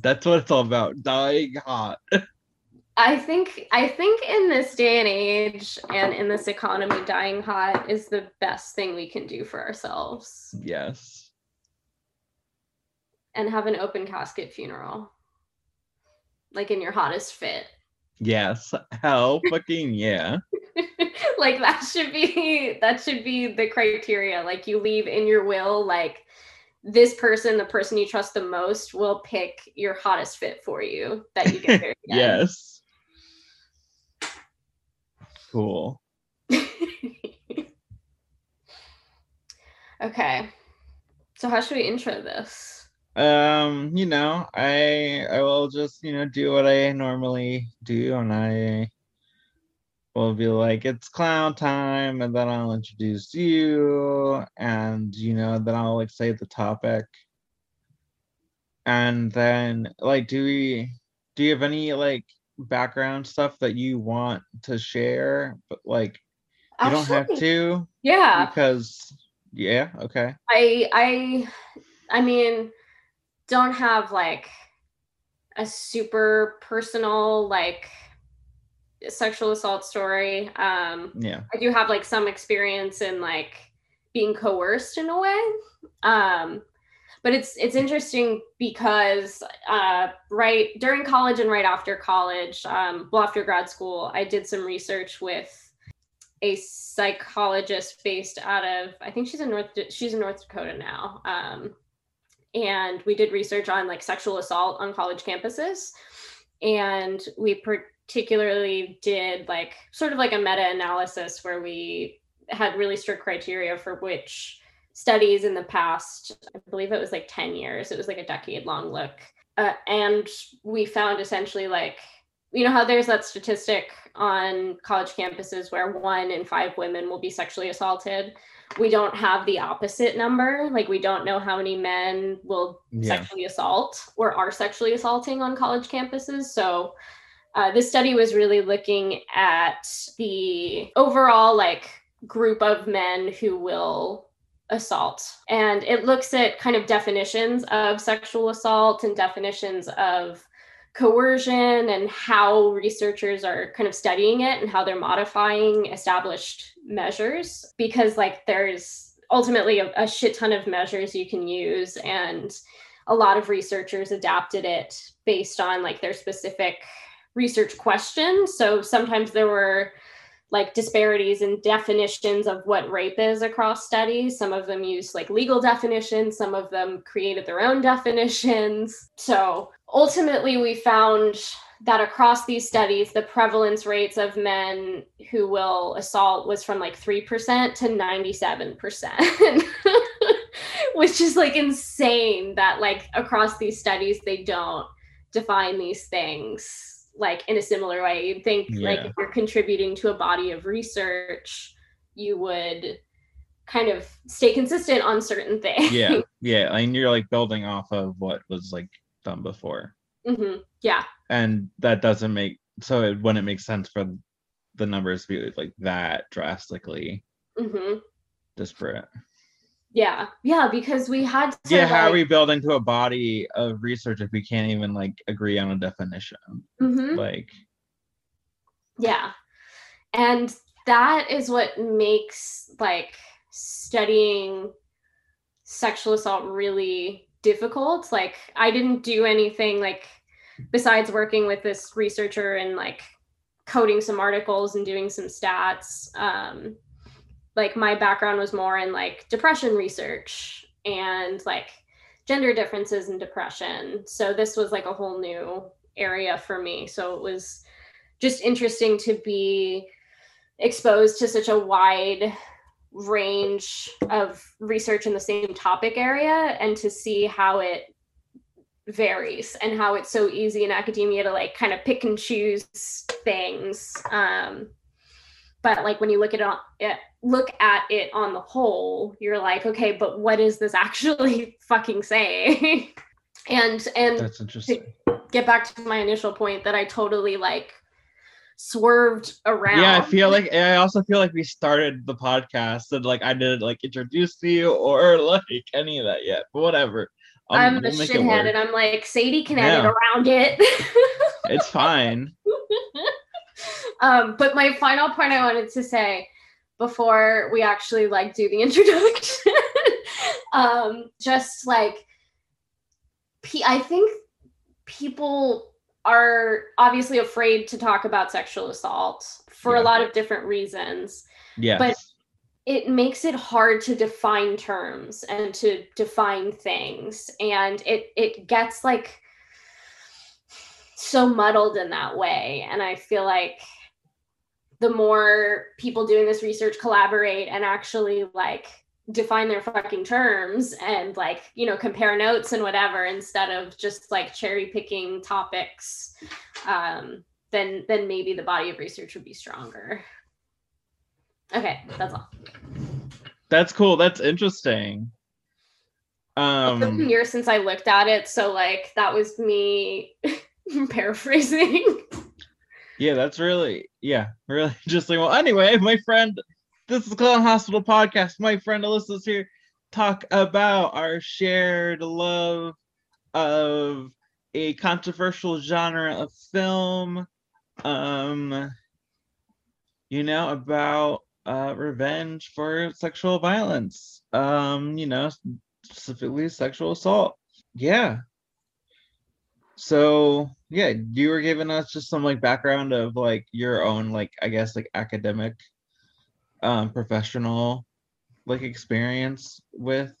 That's what it's all about. Dying hot. I think I think in this day and age and in this economy, dying hot is the best thing we can do for ourselves. Yes. And have an open casket funeral. Like in your hottest fit. Yes. Hell fucking yeah. like that should be that should be the criteria. Like you leave in your will like this person, the person you trust the most, will pick your hottest fit for you that you get in. yes. Cool. okay. So how should we intro this? Um, you know, I I will just, you know, do what I normally do and I will be like, it's clown time, and then I'll introduce you, and you know, then I'll like say the topic. And then like do we do you have any like background stuff that you want to share? But like you don't have to Yeah. because yeah, okay. I I I mean don't have like a super personal like sexual assault story. Um Yeah. I do have like some experience in like being coerced in a way. Um but it's it's interesting because uh, right during college and right after college, um, well after grad school, I did some research with a psychologist based out of I think she's in North she's in North Dakota now. Um, and we did research on like sexual assault on college campuses and we particularly did like sort of like a meta analysis where we had really strict criteria for which studies in the past i believe it was like 10 years it was like a decade long look uh, and we found essentially like you know how there's that statistic on college campuses where one in five women will be sexually assaulted we don't have the opposite number like we don't know how many men will Yeah. sexually assault or are sexually assaulting on college campuses so uh, this study was really looking at the overall like group of men who will assault. And it looks at kind of definitions of sexual assault and definitions of coercion and how researchers are kind of studying it and how they're modifying established measures because like there's ultimately a, a shit ton of measures you can use and a lot of researchers adapted it based on like their specific research questions so sometimes there were like disparities in definitions of what rape is across studies. Some of them used like legal definitions, some of them created their own definitions. So ultimately, we found that across these studies, the prevalence rates of men who will assault was from like 3% to 97%, which is like insane that like across these studies, they don't define these things like in a similar way. You'd think like if you're contributing to a body of research, you would kind of stay consistent on certain things. Yeah. Yeah. And you're like building off of what was like done before. hmm Yeah. And that doesn't make so it wouldn't make sense for the numbers to be like that drastically hmm disparate. Yeah. Yeah. Because we had to. yeah, how are we building to a body of research if we can't even like agree on a definition? Mhm. Like Yeah. And that is what makes like studying sexual assault really difficult. Like I didn't do anything like besides working with this researcher and like coding some articles and doing some stats. Um like my background was more in like depression research and like gender differences in depression. So this was like a whole new area for me. So it was just interesting to be exposed to such a wide range of research in the same topic area and to see how it varies and how it's so easy in academia to like kind of pick and choose things um but like when you look at it on it look at it on the whole you're like okay but what is this actually fucking saying and and that's interesting. get back to my initial point that I totally like swerved around. Yeah, I feel like I also feel like we started the podcast and like I didn't like introduce you or like any of that yet. But whatever. I'll- I'm a we'll it shithead and I'm like, Sadie can edit Yeah. around it. It's fine. Um, but my final point I wanted to say before we actually like do the introduction, um, just like I think people are obviously afraid to talk about sexual assault for Yeah. a lot of different reasons. Yeah. But it makes it hard to define terms and to define things, and it it gets like so muddled in that way. And I feel like the more people doing this research collaborate and actually like define their fucking terms and like you know compare notes and whatever instead of just like cherry picking topics um then then maybe the body of research would be stronger okay that's all That's cool. That's interesting. it's been Um years since i looked at it so like that was me paraphrasing yeah, that's really yeah, really interesting. Well, anyway, my friend, this is Clown Hospital podcast. My friend Alyssa's here talk about our shared love of a controversial genre of film. Um you know, about uh revenge for sexual violence. Um, you know, specifically sexual assault. Yeah. So yeah, you were giving us just some like background of like your own like I guess like academic um professional like experience with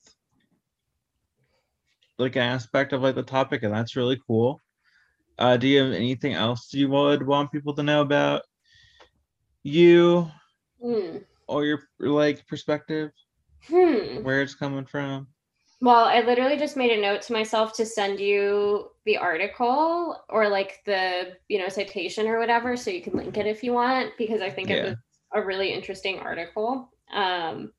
like an aspect of like the topic and that's really cool. Uh do you have anything else you would want people to know about you Hmm. or your like perspective, hmm where it's coming from? Well, I literally just made a note to myself to send you the article or like the, you know, citation or whatever so you can link it if you want because I think it was a really interesting article. Um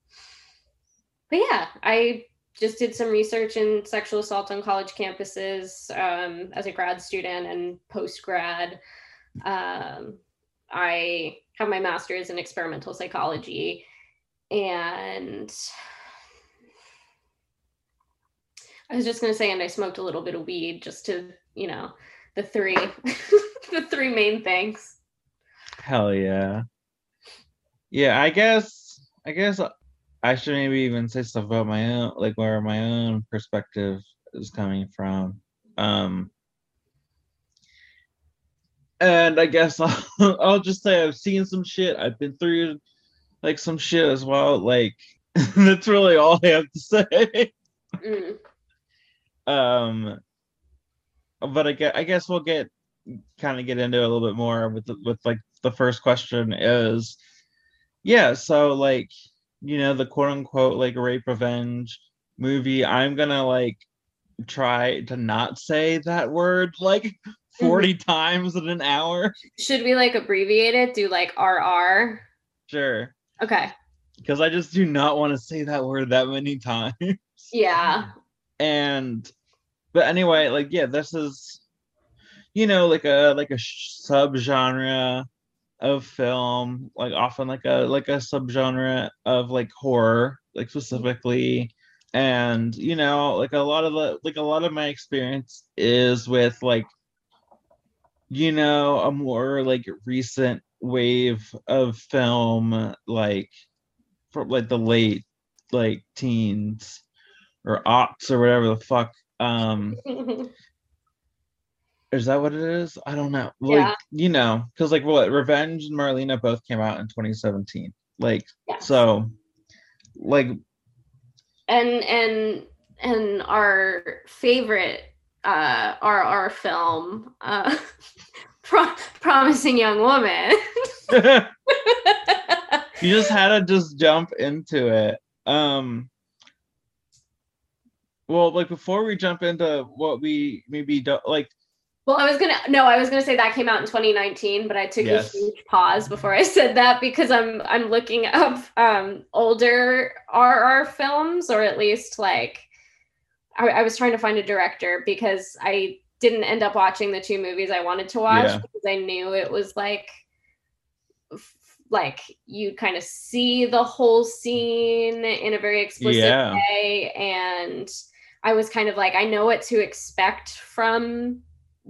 but yeah, I just did some research in sexual assault on college campuses um, as a grad student and post grad. Um, I have my master's in experimental psychology and I was just gonna say, and I smoked a little bit of weed just to, you know, the three, the three main things. Hell yeah. Yeah, I guess I guess I should maybe even say stuff about my own like where my own perspective is coming from. Um and I guess I'll, I'll just say I've seen some shit. I've been through like some shit as well. Like that's really all I have to say. Mm. Um but I guess, I guess we'll get kind of get into it a little bit more with the, with like the first question is yeah so like you know the quote unquote like rape revenge movie i'm gonna like try to not say that word like 40 times in an hour Should we like abbreviate it? Do like RR? sure Okay. because i just do not want to say that word that many times Yeah. and but anyway like yeah this is you know like a like a sub genre of film like often like a like a subgenre of like horror like specifically. And you know like a lot of the like a lot of my experience is with like you know a more like recent wave of film like from like the late like teens or aughts or whatever the fuck um is that what it is i don't know like Yeah. you know because like what revenge and Marlina both came out in 2017 like Yeah. so like and and and our favorite uh RR film, uh Pro- Promising Young Woman. you just had to just jump into it um well like before we jump into what we maybe don't like Well, I was gonna no, I was gonna say that came out in 2019, but I took Yes. a huge pause before I said that because I'm I'm looking up um older RR films, or at least like I, I was trying to find a director because I didn't end up watching the two movies I wanted to watch Yeah. because I knew it was like like you kind of see the whole scene in a very explicit Yeah. way and I was kind of like, I know what to expect from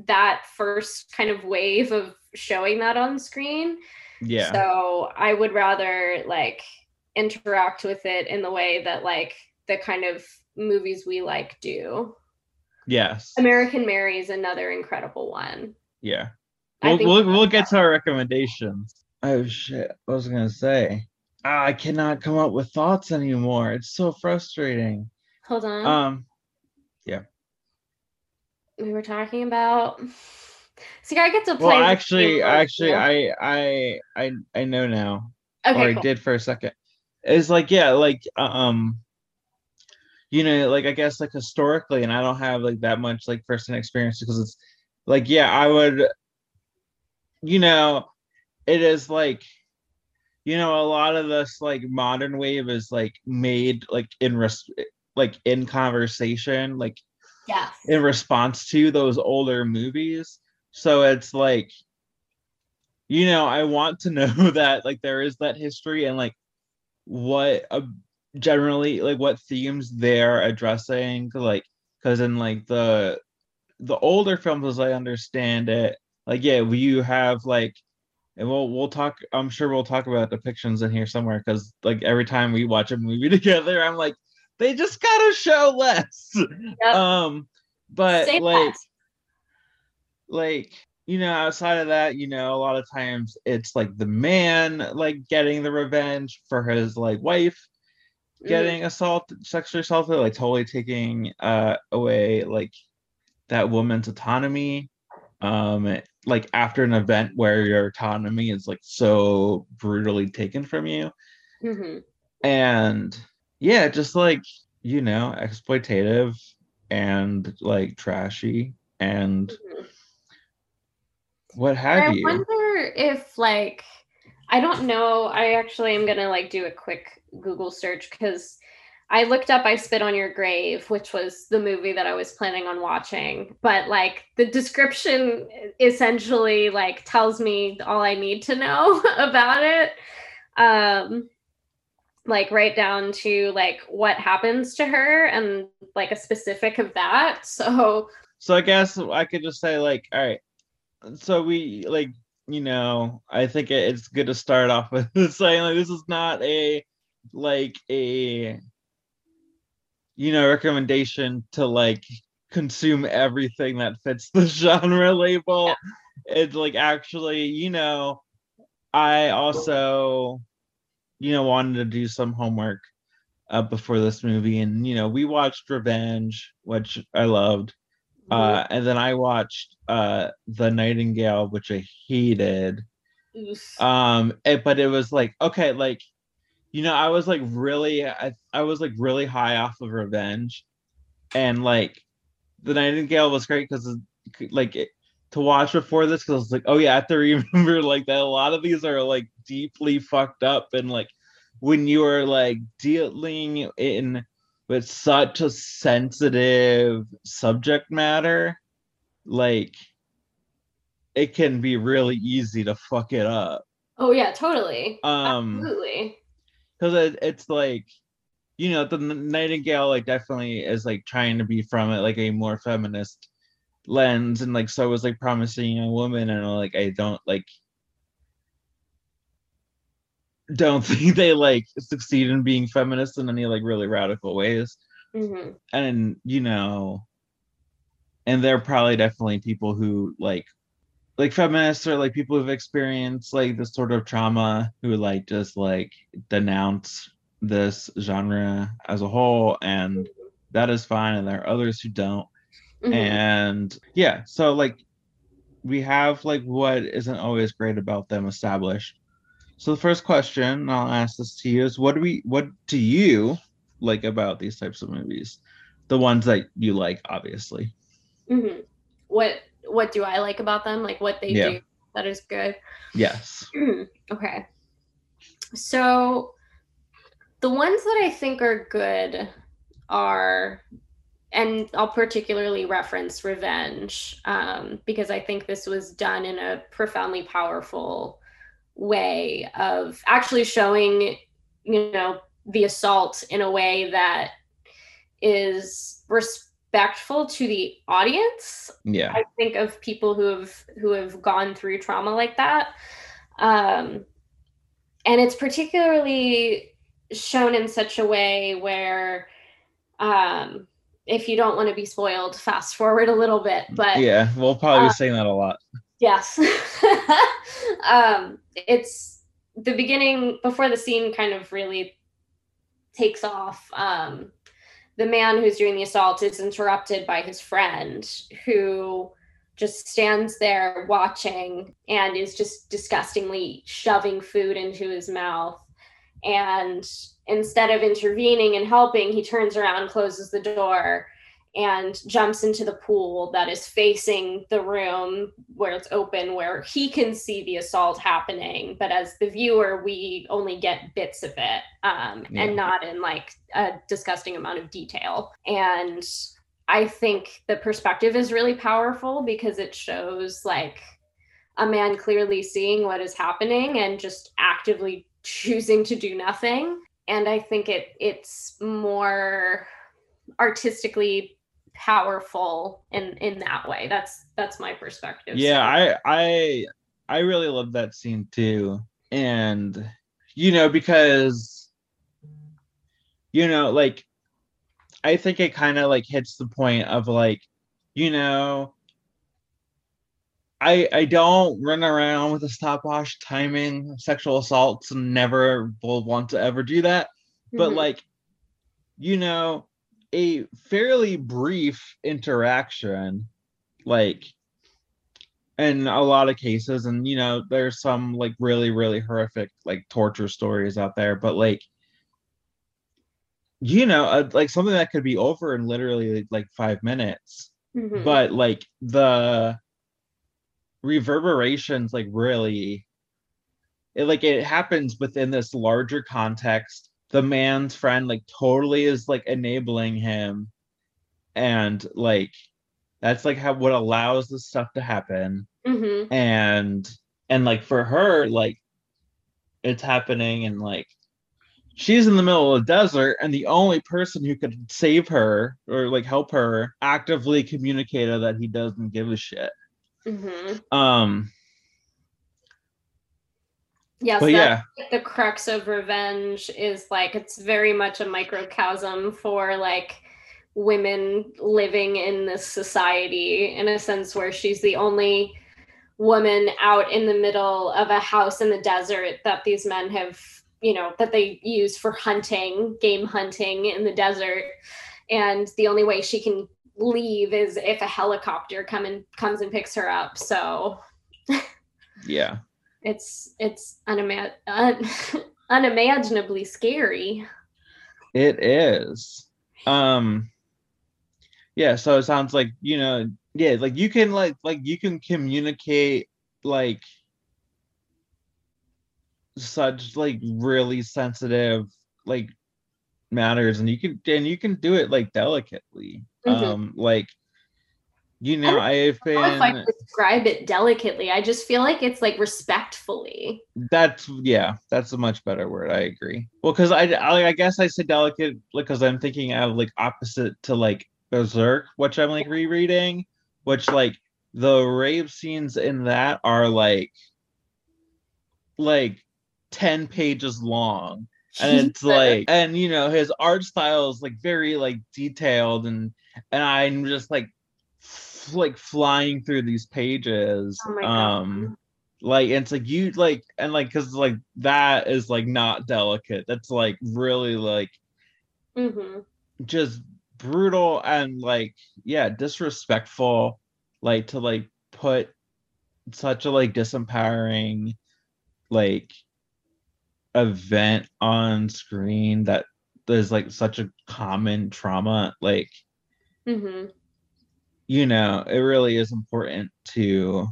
that first kind of wave of showing that on screen. Yeah. So I would rather like interact with it in the way that like the kind of movies we like do. Yes. American Mary is another incredible one. Yeah. We'll we'll, we'll we'll get to our recommendations. Oh shit! What was I gonna say? Ah, I cannot come up with thoughts anymore. It's so frustrating. Hold on. Um. We were talking about. See, I get to play. Well, actually, actually. I I I I know now. or okay, I did for a second. It's like yeah, like um, you know, like I guess like historically, and I don't have like that much like first-hand experience because it's like yeah, I would, you know, it is like, you know, a lot of this like modern wave is like made like in res like in conversation, like Yes. in response to those older movies. So it's like, you know, I want to know that like there is that history and like what uh, generally like what themes they're addressing, like because in like the the older films, as I understand it, like yeah, you have like. And we'll we'll talk. I'm sure we'll talk about depictions in here somewhere because like every time we watch a movie together, I'm like, they just gotta show less. Yep. Um, but like that. like you know outside of that you know a lot of times it's like the man like getting the revenge for his like wife Mhm. getting assaulted sexually assaulted like totally taking uh away like that woman's autonomy um like after an event where your autonomy is like so brutally taken from you Mhm. and yeah just like you know exploitative and like trashy and Mhm. what have I you wonder if like I don't know. I actually am gonna like do a quick Google search because I looked up I Spit on Your Grave, which was the movie that I was planning on watching. But like the description essentially like tells me all I need to know about it. Um like right down to like what happens to her and like a specific of that. So so i guess i could just say like all right so we like you know i think it's good to start off with saying like this is not a like a you know recommendation to like consume everything that fits the genre label it's like actually you know i also you know wanted to do some homework uh, before this movie. And you know we watched revenge which i loved. Uh and then i watched uh the nightingale which i hated. Oof. um it, but it was like okay like you know i was like really I, I was like really high off of revenge. And like the nightingale was great because like it, to watch before this because it's like oh yeah i have to remember like that a lot of these are like deeply fucked up and like when you are like dealing in with such a sensitive subject matter like it can be really easy to fuck it up oh yeah, totally. um Absolutely. because it, it's like you know the nightingale like definitely is like trying to be from it like a more feminist lens and like so was like promising a woman and like i don't like don't think they like succeed in being feminist in any like really radical ways. Hmm and you know and they're probably definitely people who like like feminists or like people who've experienced like this sort of trauma who like just like denounce this genre as a whole and that is fine and there are others who don't Mhm. and yeah so like we have like what isn't always great about them established so the first question i'll ask this to you is what do we what do you like about these types of movies the ones that you like obviously Mhm. What what do I like about them? Like what they Yeah. do that is good. yes okay. So the ones that I think are good are and I'll particularly reference Revenge um, because I think this was done in a profoundly powerful way of actually showing, you know, the assault in a way that is respectful to the audience. Yeah. I think of people who have who have gone through trauma like that. Um, and it's particularly shown in such a way where um, if you don't want to be spoiled, fast forward a little bit. But yeah, we'll probably uh, be saying that a lot. Yes. um, it's the beginning before the scene kind of really takes off. Um, the man who's doing the assault is interrupted by his friend who just stands there watching and is just disgustingly shoving food into his mouth. And instead of intervening and helping, he turns around, closes the door, and jumps into the pool that is facing the room where it's open, where he can see the assault happening. But as the viewer, we only get bits of it um, yeah. and not in like a disgusting amount of detail. And I think the perspective is really powerful because it shows like a man clearly seeing what is happening and just actively choosing to do nothing. And I think it it's more artistically powerful in in that way. That's that's my perspective. Yeah i i i really love that scene too. And you know because you know like i think it kind of like hits the point of like you know I I don't run around with a stopwatch timing sexual assaults and never will want to ever do that. Mm-hmm. But like, you know, a fairly brief interaction like in a lot of cases and you know there's some like really really horrific like torture stories out there but like you know uh, like something that could be over in literally like five minutes mm-hmm. but like the reverberations like really it like it happens within this larger context. The man's friend like totally is like enabling him. And like that's like how what allows this stuff to happen. Mm-hmm. and and like for her like it's happening and like she's in the middle of the desert and the only person who could save her or like help her actively communicated that he doesn't give a shit mm-hmm. um Yes, but yeah. the crux of revenge is like it's very much a microcosm for like women living in this society in a sense where she's the only woman out in the middle of a house in the desert that these men have, you know, that they use for hunting, game hunting in the desert. And the only way she can leave is if a helicopter come and comes and picks her up. So yeah. it's it's unima- un- unimaginably scary. It is. Um yeah so it sounds like you know yeah like you can like like you can communicate like such like really sensitive like matters and you can and you can do it like delicately mm-hmm. um like you know, I've been. If I describe it delicately, I just feel like it's like respectfully. That's yeah, that's a much better word. I agree. Well, because I, I, I guess I said delicate because I'm thinking of like opposite to like Berserk, which I'm like rereading, which like the rape scenes in that are like like 10 pages long and it's like and you know his art style is like very like detailed and and i'm just like like flying through these pages. Oh um like it's like you like and like because like that is like not delicate. That's like really like mm-hmm. just brutal and like yeah disrespectful like to like put such a like disempowering like event on screen that there's like such a common trauma like mm-hmm you know, it really is important to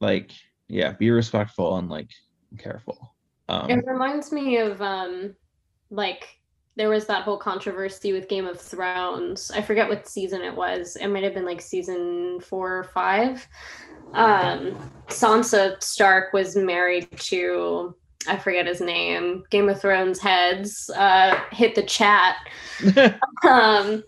like, yeah, be respectful and like careful. Um, it reminds me of um like there was that whole controversy with Game of Thrones. I forget what season it was. It might have been like season four or five. Um, Sansa Stark was married to I forget his name, Game of Thrones heads, uh, hit the chat. um,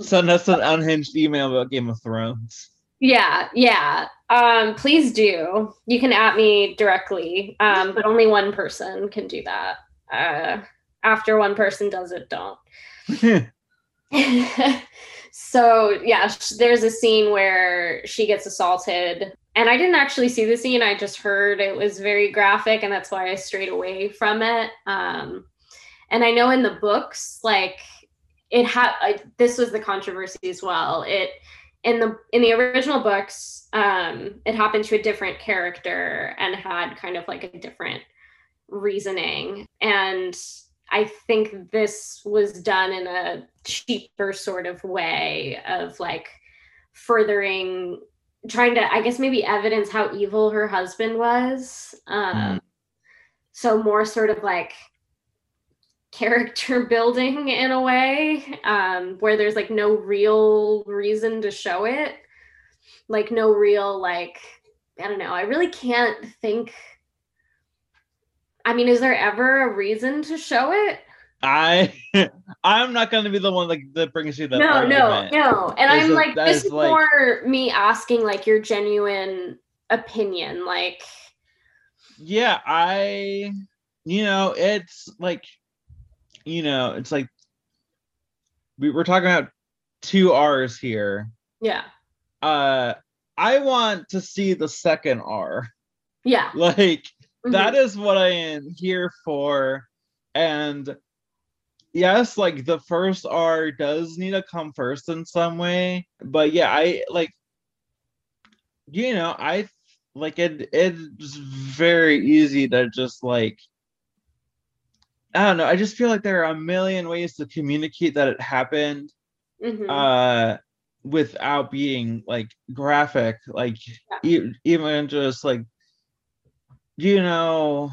Send us an unhinged email about Game of Thrones. Yeah, yeah. Um, please do. You can at me directly, um, but only one person can do that. Uh, after one person does it, don't. so yeah, there's a scene where she gets assaulted, and I didn't actually see the scene. I just heard it was very graphic, and that's why I strayed away from it. Um, and I know in the books, like it had this was the controversy as well. It in the in the original books, um, it happened to a different character and had kind of like a different reasoning. And I think this was done in a cheaper sort of way of like furthering trying to i guess maybe evidence how evil her husband was um mm. so more sort of like character building in a way um, where there's like no real reason to show it like no real like i don't know i really can't think i mean is there ever a reason to show it i i'm not going to be the one like that brings you that no argument. no no and i'm like this is like... more me asking like your genuine opinion like yeah i you know it's like you know, it's like we, we're talking about two R's here. Yeah. Uh I want to see the second R. Yeah. Like mm-hmm. that is what I am here for. And yes, like the first R does need to come first in some way. But yeah, I like you know, I like it it's very easy to just like I don't know. I just feel like there are a million ways to communicate that it happened mm-hmm. uh, without being like graphic. Like yeah. e- even just like you know,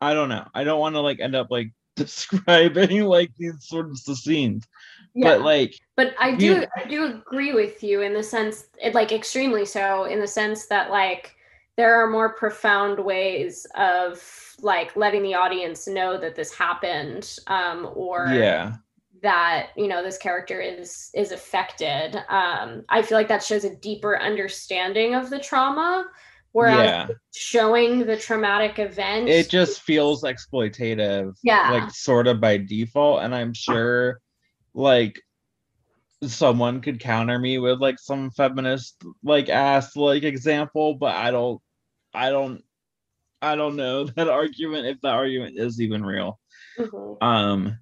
I don't know. I don't want to like end up like describing like these sorts of scenes. Yeah. But like But I do you, I do agree with you in the sense it like extremely so in the sense that like there are more profound ways of like letting the audience know that this happened um, or yeah that you know this character is is affected um i feel like that shows a deeper understanding of the trauma whereas yeah. showing the traumatic event it just feels exploitative yeah like sort of by default and i'm sure like someone could counter me with like some feminist like ass like example but i don't i don't I don't know that argument if that argument is even real. Mm-hmm. Um,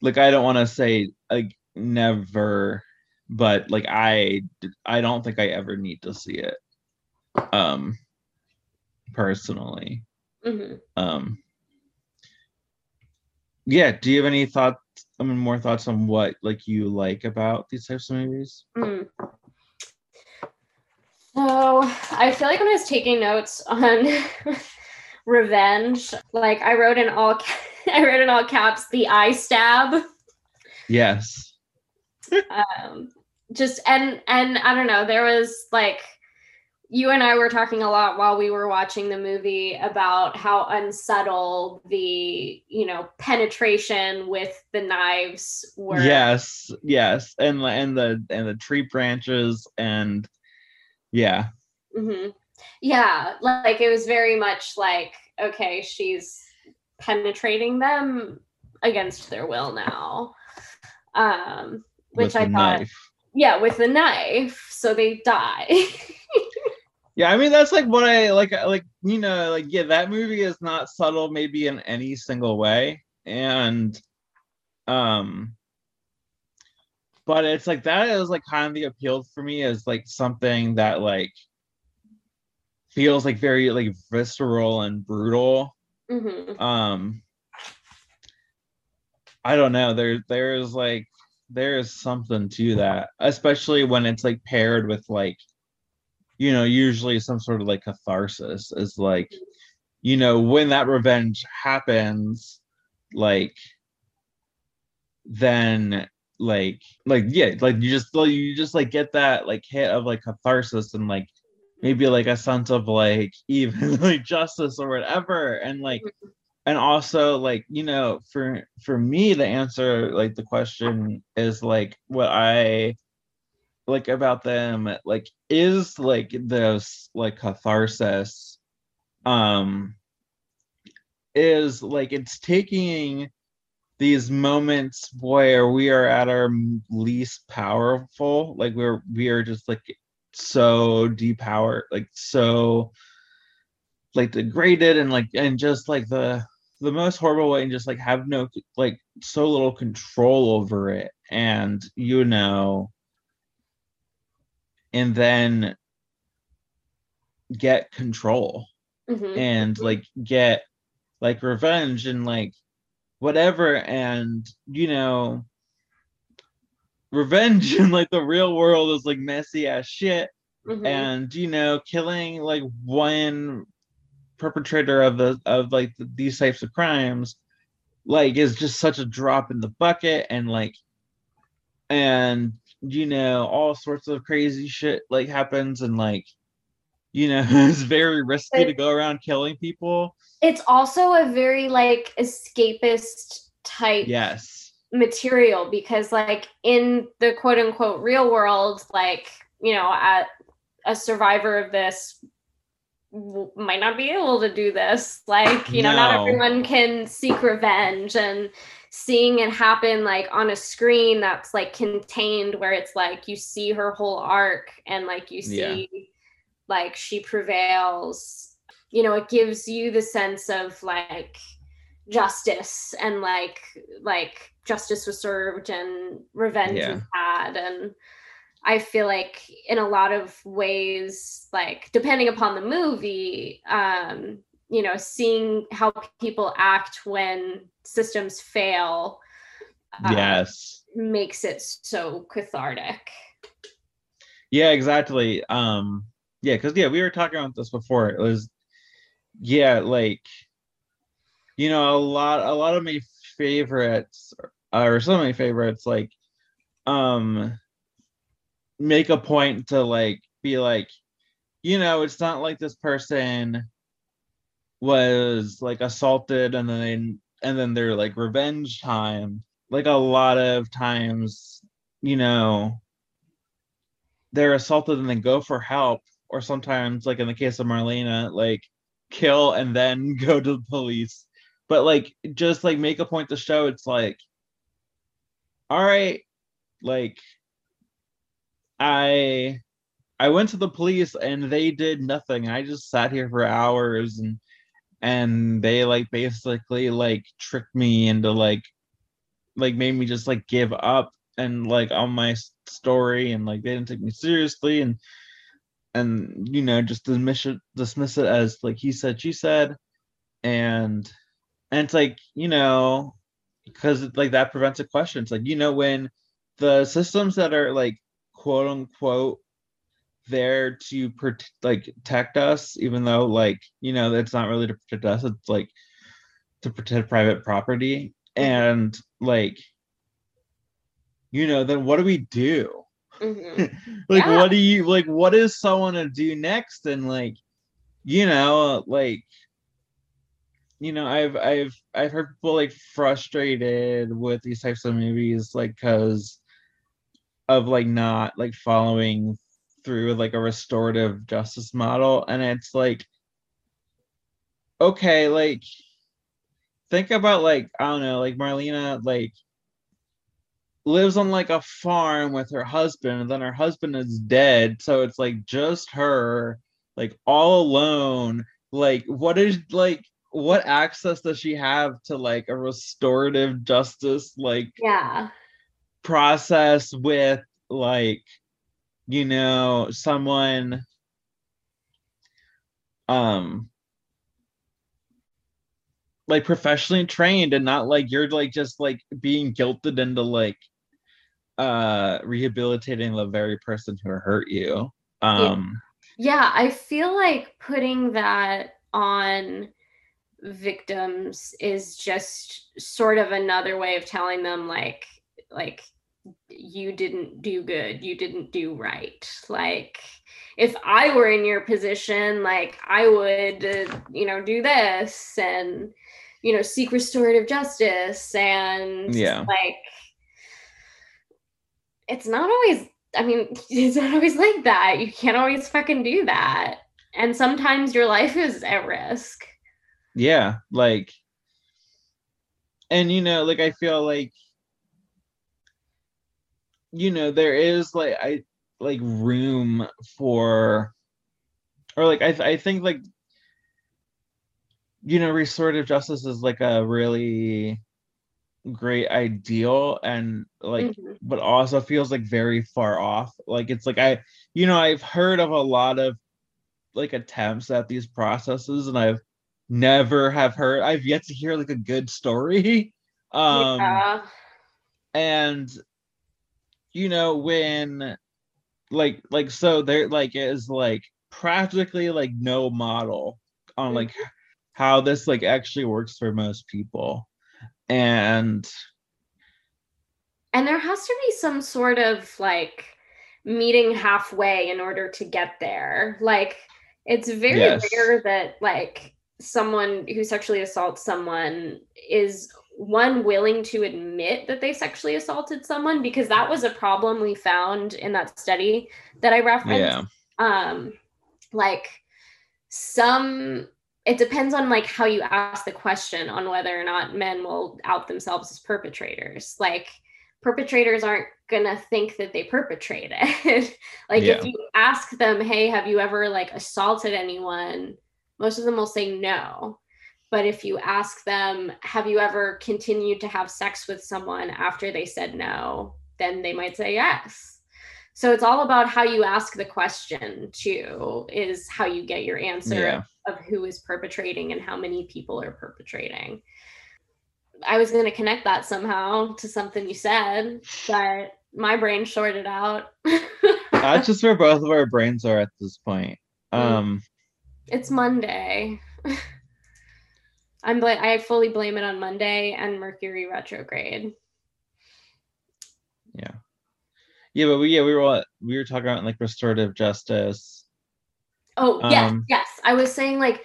like I don't want to say like never, but like I I don't think I ever need to see it. Um, personally. Mm-hmm. Um. Yeah. Do you have any thoughts? I mean, more thoughts on what like you like about these types of movies? Mm. So I feel like when I was taking notes on revenge, like I wrote in all I wrote in all caps the eye stab. Yes. um just and and I don't know, there was like you and I were talking a lot while we were watching the movie about how unsubtle the, you know, penetration with the knives were. Yes, yes. And and the and the tree branches and yeah. Mm-hmm. Yeah, like it was very much like, okay, she's penetrating them against their will now. Um, which I thought, knife. yeah, with the knife, so they die. yeah, I mean that's like what I like. Like you know, like yeah, that movie is not subtle, maybe in any single way, and um, but it's like that is like kind of the appeal for me is like something that like feels like very like visceral and brutal mm-hmm. um i don't know there there's like there's something to that especially when it's like paired with like you know usually some sort of like catharsis is like you know when that revenge happens like then like like yeah like you just like you just like get that like hit of like catharsis and like maybe like a sense of like even like justice or whatever. And like and also like you know for for me the answer like the question is like what i like about them like is like this like catharsis um is like it's taking these moments where we are at our least powerful like we're we are just like so depowered like so like degraded and like and just like the the most horrible way and just like have no like so little control over it. And you know and then get control Mhm. and like get like revenge and like whatever and you know revenge in like the real world is like messy ass shit Mhm. and you know killing like one perpetrator of the of like th- these types of crimes like is just such a drop in the bucket and like and you know all sorts of crazy shit like happens and like you know it's very risky to go around killing people. It's also a very like escapist type yes. material because like in the quote unquote real world like you know at a survivor of this might not be able to do this. Like you know not everyone can seek revenge and seeing it happen like on a screen that's like contained where it's like you see her whole arc and like you see like she prevails you know it gives you the sense of like justice and like like justice was served and revenge Yeah. was had and i feel like in a lot of ways like depending upon the movie um you know seeing how people act when systems fail uh, yes. makes it so cathartic. Yeah exactly. Um yeah because yeah we were talking about this before. It was yeah like you know a lot a lot of my favorites or some of my favorites like um make a point to like be like you know it's not like this person was like assaulted and then they, and then they're like revenge time like a lot of times you know they're assaulted and then go for help or sometimes like in the case of Marlina like kill and then go to the police. But like just like make a point to show it's like all right like i i went to the police and they did nothing. I just sat here for hours and and they like basically like tricked me into like like made me just like give up and like on my story and like they didn't take me seriously and and you know just dismiss it dismiss it as like he said she said and and it's like you know because like that prevents a question. It's like you know when the systems that are like quote unquote there to protect like protect us even though like you know it's not really to protect us it's like to protect private property and like you know then what do we do Mhm. like Yeah. what do you like what is someone to do next and like you know like you know i've i've i've heard people like frustrated with these types of movies like because of like not like following through like a restorative justice model and it's like okay like think about like i don't know like Marlina like lives on like a farm with her husband and then her husband is dead so it's like just her like all alone. Like what is like what access does she have to like a restorative justice like yeah. process with like you know someone um like professionally trained and not like you're like just like being guilted into like uh rehabilitating the very person who hurt you. Um Yeah, I feel like putting that on victims is just sort of another way of telling them like like you didn't do good you didn't do right. Like if i were in your position like i would uh, you know do this and you know seek restorative justice and Yeah. like it's not always i mean it's not always like that. You can't always fucking do that. And sometimes your life is at risk. Yeah like and you know like i feel like you know there is like i like room for or like i, th- I think like you know restorative justice is like a really great ideal and like Mhm. but also feels like very far off like it's like i you know i've heard of a lot of like attempts at these processes and i've never have heard i've yet to hear like a good story um yeah. and you know when like like so there like is like practically like no model on mm-hmm. like how this like actually works for most people and And there has to be some sort of like meeting halfway in order to get there. Like it's very Yes. rare that like someone who sexually assaults someone is one willing to admit that they sexually assaulted someone because that was a problem we found in that study that I referenced. Yeah. Um like some it depends on like how you ask the question on whether or not men will out themselves as perpetrators. Like perpetrators aren't gonna think that they perpetrated. Like Yeah. if you ask them hey have you ever like assaulted anyone? most of them will say no but if you ask them have you ever continued to have sex with someone after they said no then they might say yes so it's all about how you ask the question too, is how you get your answer yeah of who is perpetrating and how many people are perpetrating. I was going to connect that somehow to something you said, but my brain shorted out. that's just where both of our brains are at this point um it's Monday. I'm bla- I fully blame it on Monday and Mercury retrograde. yeah yeah but we yeah we were we were talking about like restorative justice Oh, yes, Um, yes. I was saying like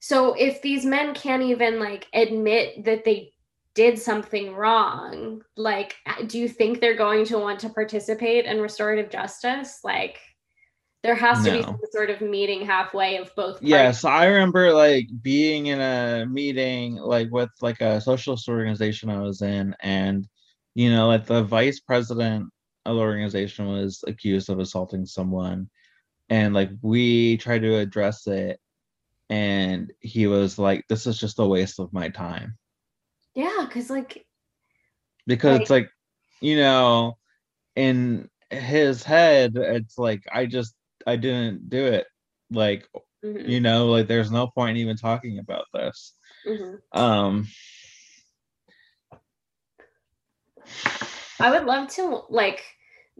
so if these men can't even like admit that they did something wrong, like do you think they're going to want to participate in restorative justice? Like there has to be some sort of meeting halfway of both parties. Yes, I remember like being in a meeting like with like a socialist organization I was in, and you know, like the vice president of the organization was accused of assaulting someone, and like we tried to address it, and he was like, "This is just a waste of my time," Yeah, because like because Right. it's like, you know, in his head, it's like I just I didn't do it, like mhm, you know, like there's no point even talking about this. mhm. Um, I would love to like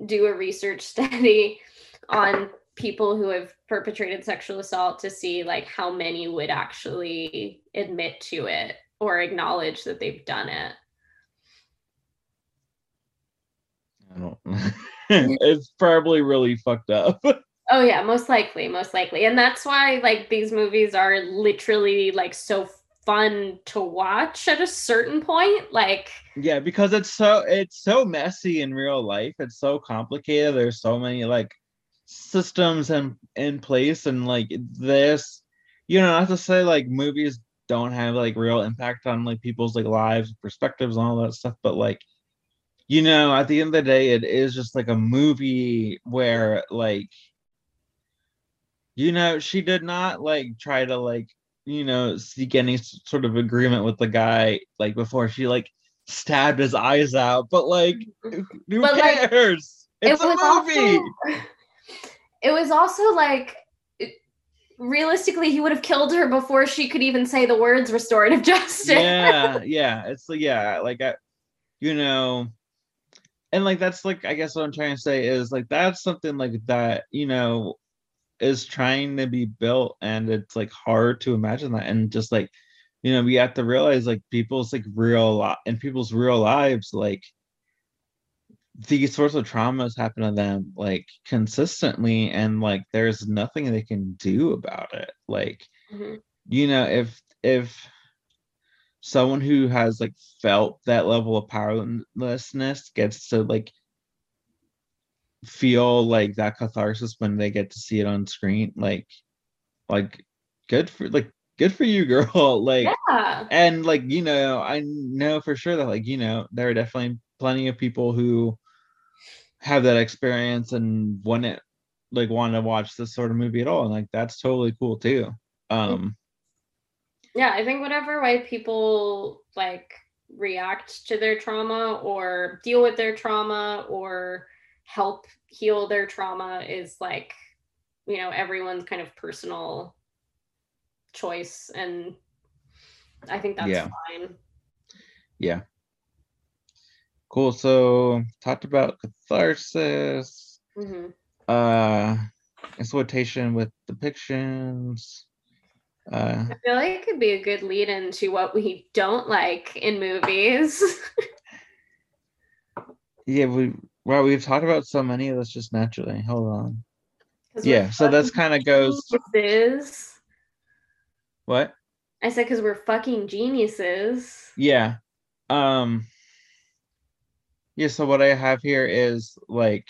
do a research study on people who have perpetrated sexual assault to see like how many would actually admit to it or acknowledge that they've done it. I don't. it's probably really fucked up. Oh yeah, most likely, most likely. And that's why like these movies are literally like so fun to watch at a certain point. Like yeah, because it's so it's so messy in real life. It's so complicated. There's so many like systems in in place, and like this, you know, not to say like movies don't have like real impact on like people's like lives, perspectives, and all that stuff, but like. You know, at the end of the day, it is just like a movie where, like, you know, she did not like try to like, you know, seek any sort of agreement with the guy like before she like stabbed his eyes out. But like, who But, like, cares? it's a movie. also it was also like realistically he would have killed her before she could even say the words restorative justice yeah, yeah. It's like yeah, like I, you know, and like that's like I guess what I'm trying to say is like that's something like that, you know, is trying to be built, and it's like hard to imagine that, and just like, you know, we have to realize like people's like real lot in people's real lives, like these sorts of traumas happen to them like consistently and like there's nothing they can do about it like Mhm. you know if if someone who has like felt that level of powerlessness gets to like feel like that catharsis when they get to see it on screen like like good for like good for you girl like Yeah. and like you know i know for sure that like you know there are definitely plenty of people who have that experience and wouldn't like want to watch this sort of movie at all and like that's totally cool too um Yeah, I think whatever way people like react to their trauma or deal with their trauma or help heal their trauma is like, you know, everyone's kind of personal choice. And I think that's Yeah. fine. yeah cool so talked about catharsis hmm uh exploitation with depictions uh I feel like it could be a good lead into what we don't like in movies. yeah we well we've talked about so many of this just naturally hold on. yeah so that's kind of goes geniuses. what I said because we're fucking geniuses. yeah um yeah so what i have here is like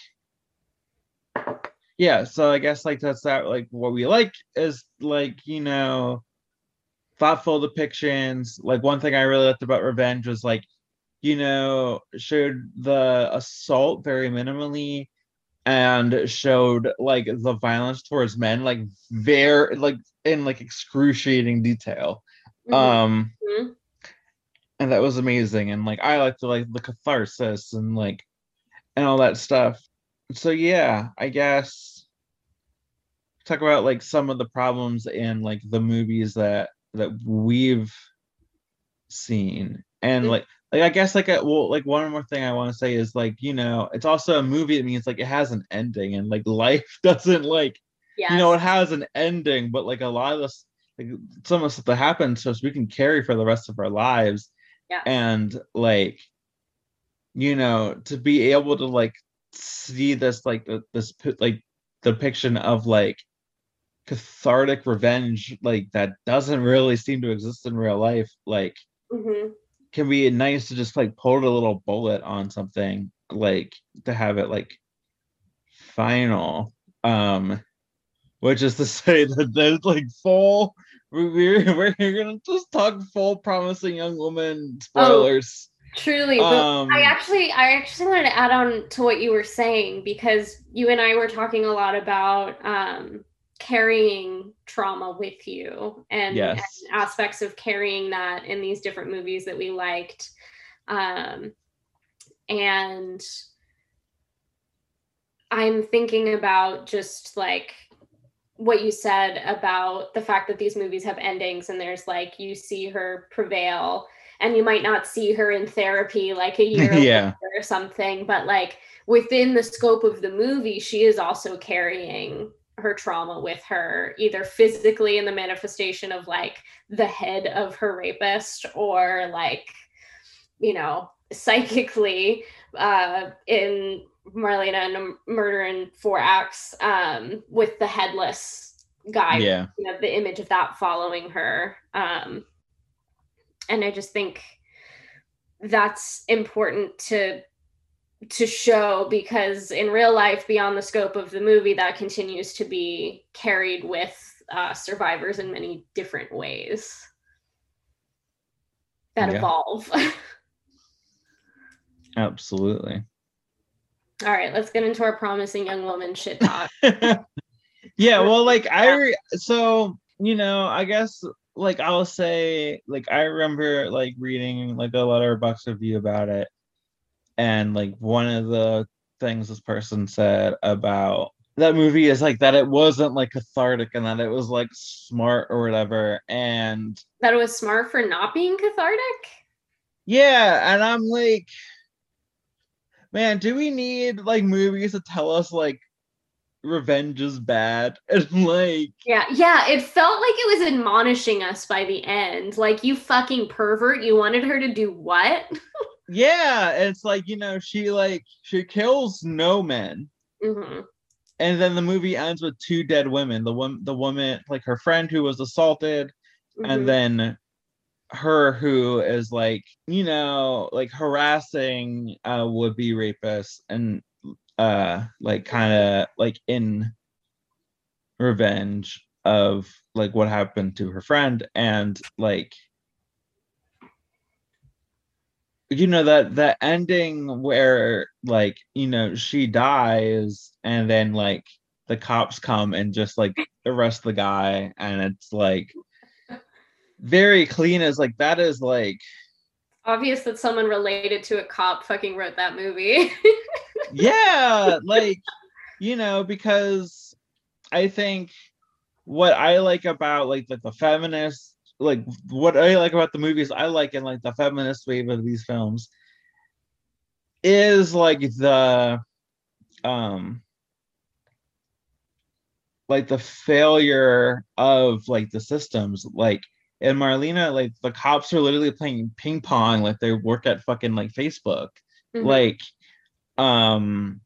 yeah so i guess like that's that like what we like is like you know thoughtful depictions like one thing i really liked about revenge was like you know showed the assault very minimally and showed like the violence towards men like very like in like excruciating detail Mhm. um Mhm. and that was amazing and like i like the like the catharsis and like and all that stuff so yeah i guess talk about like some of the problems in like the movies that that we've seen and Mhm. like like i guess like a, well like one more thing i want to say is like you know it's also a movie that means like it has an ending and like life doesn't like yes. you know it has an ending but like a lot of this like some of the stuff that happens so we can carry for the rest of our lives Yeah. and like you know to be able to like see this like this like depiction of like cathartic revenge like that doesn't really seem to exist in real life like Mhm. Can be nice to just like pull a little bullet on something like to have it like final um which is to say that there's like full we- we're we're gonna just talk full promising young woman spoilers. Truly, but um I actually, I actually wanted to add on to what you were saying because you and I were talking a lot about um, carrying trauma with you and, Yes. and aspects of carrying that in these different movies that we liked, um, and I'm thinking about just like what you said about the fact that these movies have endings and there's like you see her prevail and you might not see her in therapy like a year Yeah. or something but like within the scope of the movie she is also carrying her trauma with her either physically in the manifestation of like the head of her rapist or like you know psychically uh in Marlina and Murder in Four Acts um, with the headless guy. yeah You know, the image of that following her. Um, and I just think that's important to to show because in real life, beyond the scope of the movie, that continues to be carried with uh, survivors in many different ways that Yeah. evolve. absolutely All right, let's get into our promising young woman shit talk. yeah well like i re- so you know i guess like i'll say like i remember like reading like a letterboxd review about it and like one of the things this person said about that movie is like that it wasn't like cathartic and that it was like smart or whatever and that it was smart for not being cathartic. yeah and i'm like man do we need like movies to tell us like revenge is bad and like Yeah, yeah, it felt like it was admonishing us by the end. Like, you fucking pervert, you wanted her to do what? yeah, it's like you know she like she kills no men, hmm and then the movie ends with two dead women. The one, the woman, like her friend who was assaulted, Mm-hmm. and then her who is like you know like harassing uh would be rapists and uh like kind of like in revenge of like what happened to her friend and like you know that that ending where like you know she dies and then like the cops come and just like arrest the guy and it's like very clean as like that is like obvious that someone related to a cop fucking wrote that movie. yeah like you know because i think what i like about like the, the feminist like what i like about the movies i like in like the feminist wave of these films is like the um like the failure of like the systems like in Marlina like the cops are literally playing ping pong like they work at fucking like facebook Mhm. like um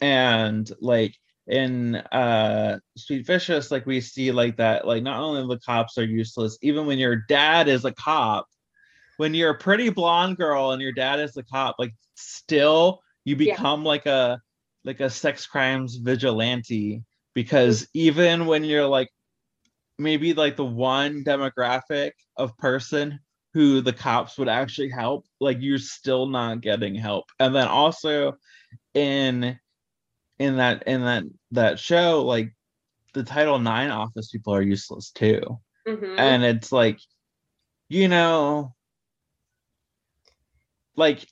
and like in uh sweet vicious like we see like that like not only the cops are useless even when your dad is a cop when you're a pretty blonde girl and your dad is a cop like still you Yeah. become like a like a sex crimes vigilante because even when you're like maybe like the one demographic of person who the cops would actually help like you're still not getting help and then also in in that in that that show like the title 9 office people are useless too Mhm. and it's like you know like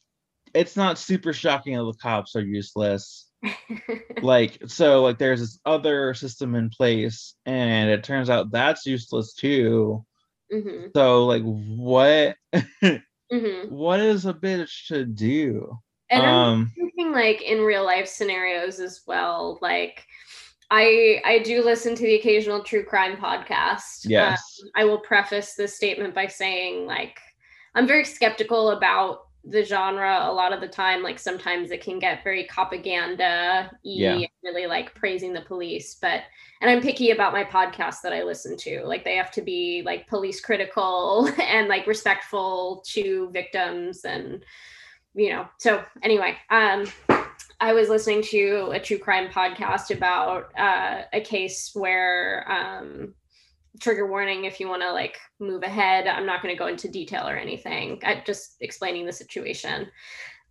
it's not super shocking that the cops are useless like so like there's this other system in place and it turns out that's useless too Mhm. so like what Mhm. what is a bitch to do And um like in real life scenarios as well. Like I I do listen to the occasional true crime podcast. Yes I will preface this statement by saying like I'm very skeptical about the genre a lot of the time. Like sometimes it can get very propaganda Yeah. really like praising the police. But and I'm picky about my podcasts that I listen to. Like they have to be like police critical and like respectful to victims and you know. So anyway, um I was listening to a true crime podcast about uh, a case where um, trigger warning if you want to like move ahead. I'm not going to go into detail or anything. I just explaining the situation.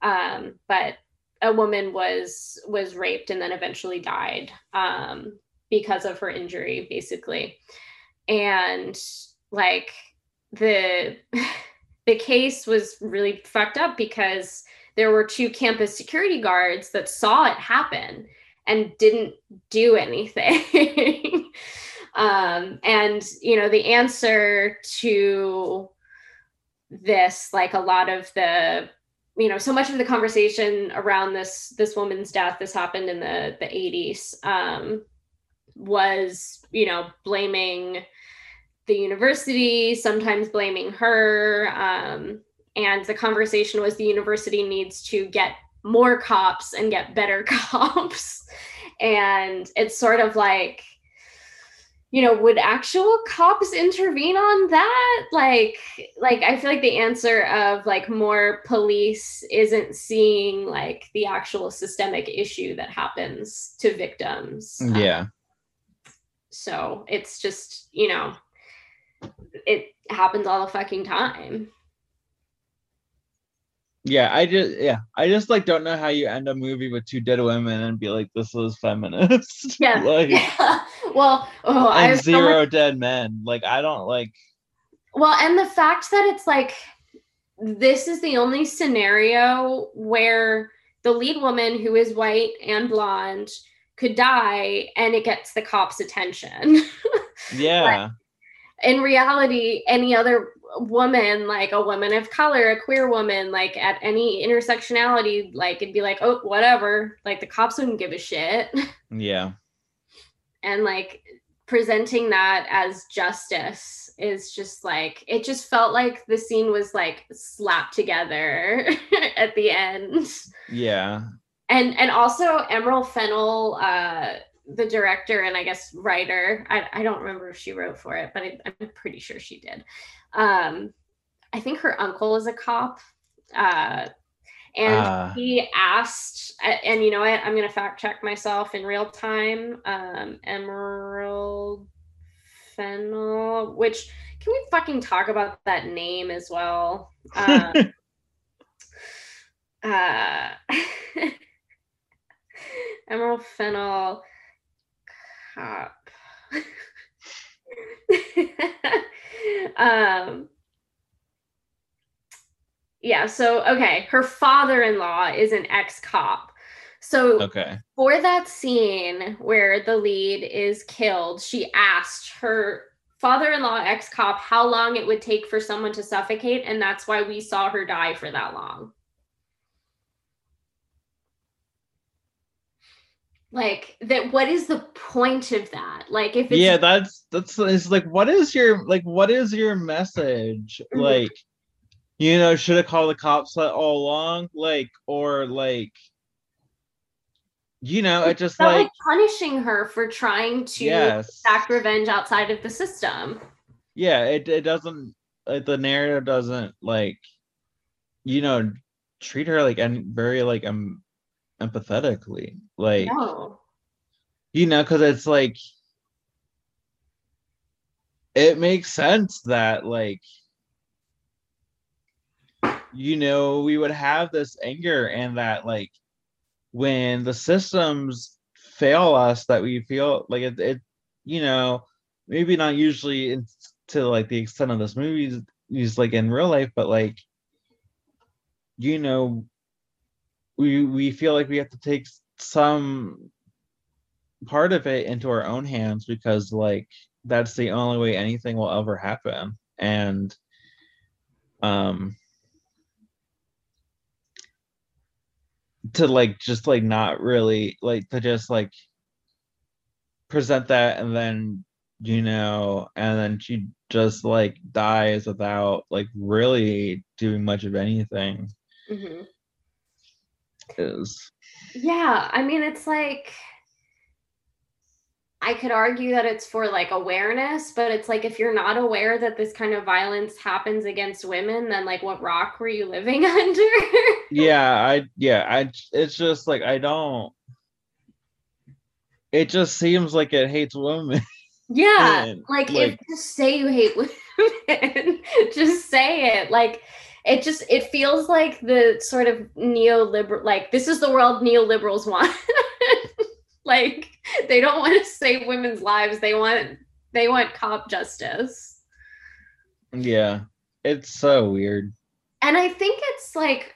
Um, but a woman was was raped and then eventually died um, because of her injury, basically. And like the the case was really fucked up because there were two campus security guards that saw it happen and didn't do anything. um, and you know, the answer to this, like a lot of the you know so much of the conversation around this this woman's death this happened in the the 80s um was you know blaming the university sometimes blaming her um and the conversation was the university needs to get more cops and get better cops. And it's sort of like you know would actual cops intervene on that? Like like i feel like the answer of like more police isn't seeing like the actual systemic issue that happens to victims. Um, yeah so it's just you know it happens all the fucking time yeah i just yeah i just like don't know how you end a movie with two dead women and be like this was feminist. Yeah. Like yeah well oh i and much zero dead men. Like i don't like Well, and the fact that it's like this is the only scenario where the lead woman who is white and blonde could die and it gets the cops' attention. yeah. In reality, any other woman, like a woman of color, a queer woman, like at any intersectionality, like it'd be like, oh, whatever. Like the cops wouldn't give a shit. yeah and like presenting that as justice is just like it just felt like the scene was like slapped together at the end. Yeah. And and also Emerald Fennell, uh, the director and I guess writer. I, I don't remember if she wrote for it, but I, I'm pretty sure she did. Um, I think her uncle is a cop. Uh, and uh, he asked, and you know what? I'm going to fact check myself in real time. Um, Emerald Fennell, which can we fucking talk about that name as well? Uh, uh, Emerald Fennell cop. um, yeah, so okay, her father-in-law is an ex-cop. So okay. for that scene where the lead is killed, she asked her father-in-law ex-cop how long it would take for someone to suffocate and that's why we saw her die for that long. Like that what is the point of that like if it's yeah that's that's it's like what is your like what is your message mm-hmm. like you know should have called the cops all along like or like you know it just like, like, punishing her for trying to yes. exact revenge outside of the system yeah it, it doesn't like the narrative doesn't like you know treat her like and very like um empathetically like no. you know because it's like it makes sense that like you know we would have this anger and that like when the systems fail us that we feel like it, it you know maybe not usually in, to like the extent of this movie is like in real life but like you know we we feel like we have to take some part of it into our own hands because like that's the only way anything will ever happen. And um to like just like not really like to just like present that and then you know and then she just like dies without like really doing much of anything. Mm-hmm is. Yeah, I mean, it's like I could argue that it's for like awareness, but it's like if you're not aware that this kind of violence happens against women, then like what rock were you living under? yeah, I yeah, I it's just like I don't it just seems like it hates women. Yeah, like, like if just say you hate women, just say it. Like it just it feels like the sort of neoliberal like this is the world neoliberals want. Like they don't want to save women's lives they want they want cop justice. Yeah it's so weird. And i think it's like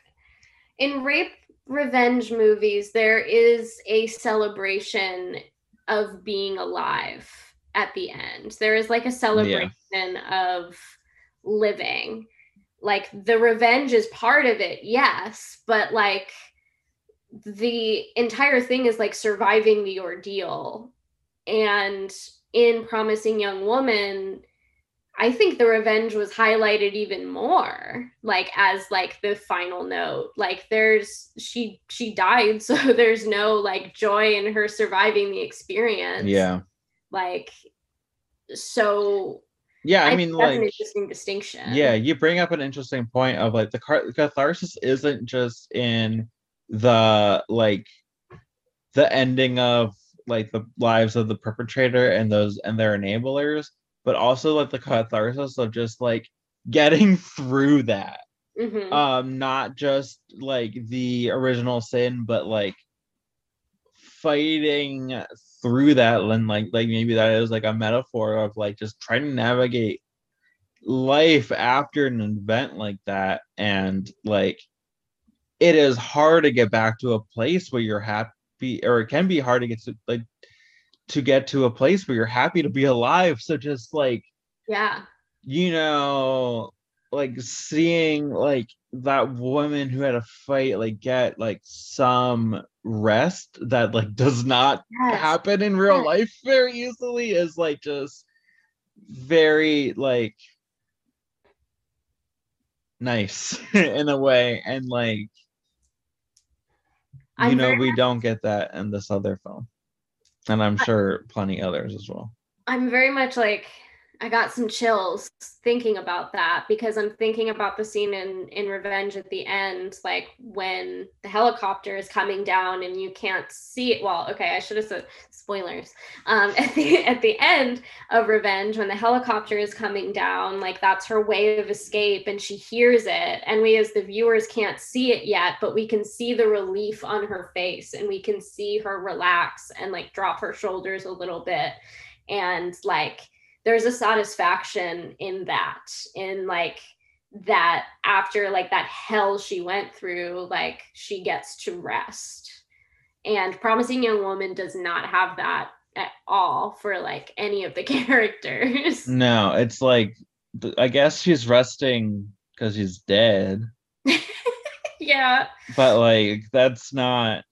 in rape revenge movies there is a celebration of being alive at the end. There is like a celebration yeah. of living like the revenge is part of it yes but like the entire thing is like surviving the ordeal. And in promising young woman i think the revenge was highlighted even more like as like the final note. Like there's she she died so there's no like joy in her surviving the experience. Yeah. Like so yeah i, I mean like an interesting distinction yeah you bring up an interesting point of like the catharsis isn't just in the like the ending of like the lives of the perpetrator and those and their enablers but also like the catharsis of just like getting through that mm-hmm. um not just like the original sin but like fighting through that and like like maybe that is like a metaphor of like just trying to navigate life after an event like that. And like it is hard to get back to a place where you're happy or it can be hard to get to like to get to a place where you're happy to be alive. So just like yeah. you know like seeing like that woman who had a fight like get like some rest that like does not yes. happen in real yes. life very easily is like just very like nice in a way and like you I'm know we don't get that in this other film and i'm sure plenty others as well I'm very much like I got some chills thinking about that because I'm thinking about the scene in in Revenge at the end, like when the helicopter is coming down and you can't see it. Well, okay, I should have said spoilers. Um, at the at the end of Revenge, when the helicopter is coming down, like that's her way of escape, and she hears it, and we as the viewers can't see it yet, but we can see the relief on her face, and we can see her relax and like drop her shoulders a little bit and like there's a satisfaction in that in like that after like that hell she went through like she gets to rest. And promising young woman does not have that at all for like any of the characters. No it's like i guess she's resting because she's dead. Yeah. But like that's not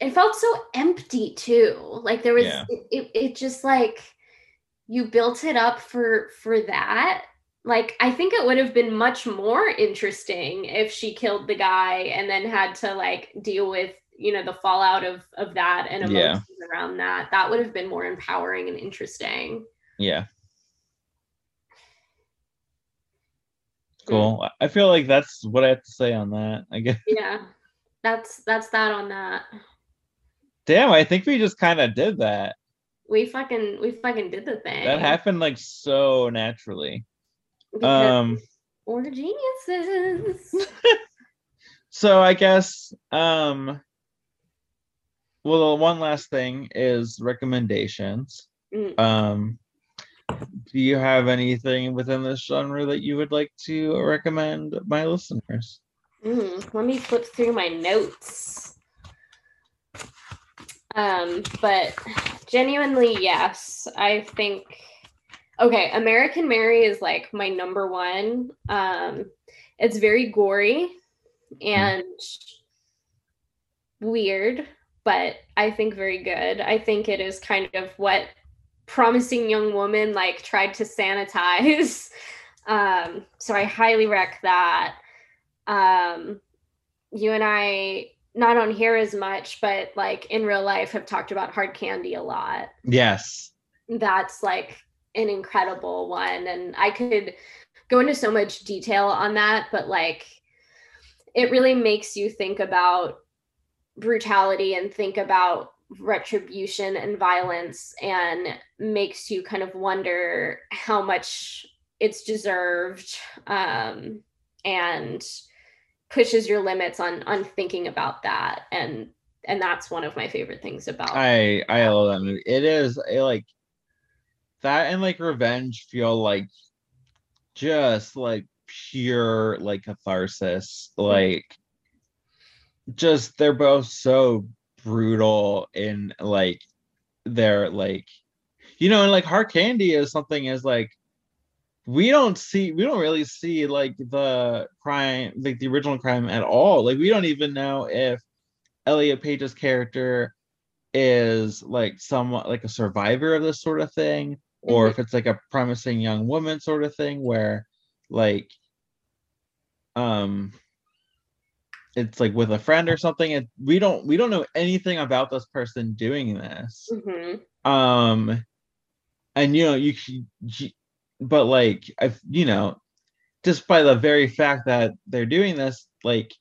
it felt so empty too. Like there was Yeah. it, it, it just like you built it up for for that like i think it would have been much more interesting if she killed the guy and then had to like deal with you know the fallout of of that and Yeah. emotions around that. That would have been more empowering and interesting. Yeah. Hmm. Cool. I feel like that's what i have to say on that i guess. Yeah. That's that's that on that. Damn i think we just kind of did that we fucking we fucking did the thing. That happened like so naturally. Because um we're geniuses. So i guess um well one last thing is recommendations. Mm. um do you have anything within this genre that you would like to recommend my listeners? Mm, let me flip through my notes. Um, but genuinely, yes, I think. Okay, American Mary is like my number one. Um, it's very gory and weird, but I think very good. I think it is kind of what promising young woman like tried to sanitize. Um, so I highly rec that um you and i not on here as much but like in real life have talked about hard candy a lot. Yes. That's like an incredible one and i could go into so much detail on that but like it really makes you think about brutality and think about retribution and violence and makes you kind of wonder how much it's deserved um, and pushes your limits on on thinking about that. And and that's one of my favorite things about i i love that movie. It is a, like that and like revenge feel like just like pure like catharsis. Like just they're both so brutal in like they're like you know and like hard candy is something is like we don't see we don't really see like the crime like the original crime at all. Like we don't even know if elliot page's character is like somewhat like a survivor of this sort of thing or if it's like a promising young woman sort of thing where like um it's like with a friend or something. And we don't we don't know anything about this person doing this. Mhm. um and you know you, you but like i you know just by the very fact that they're doing this like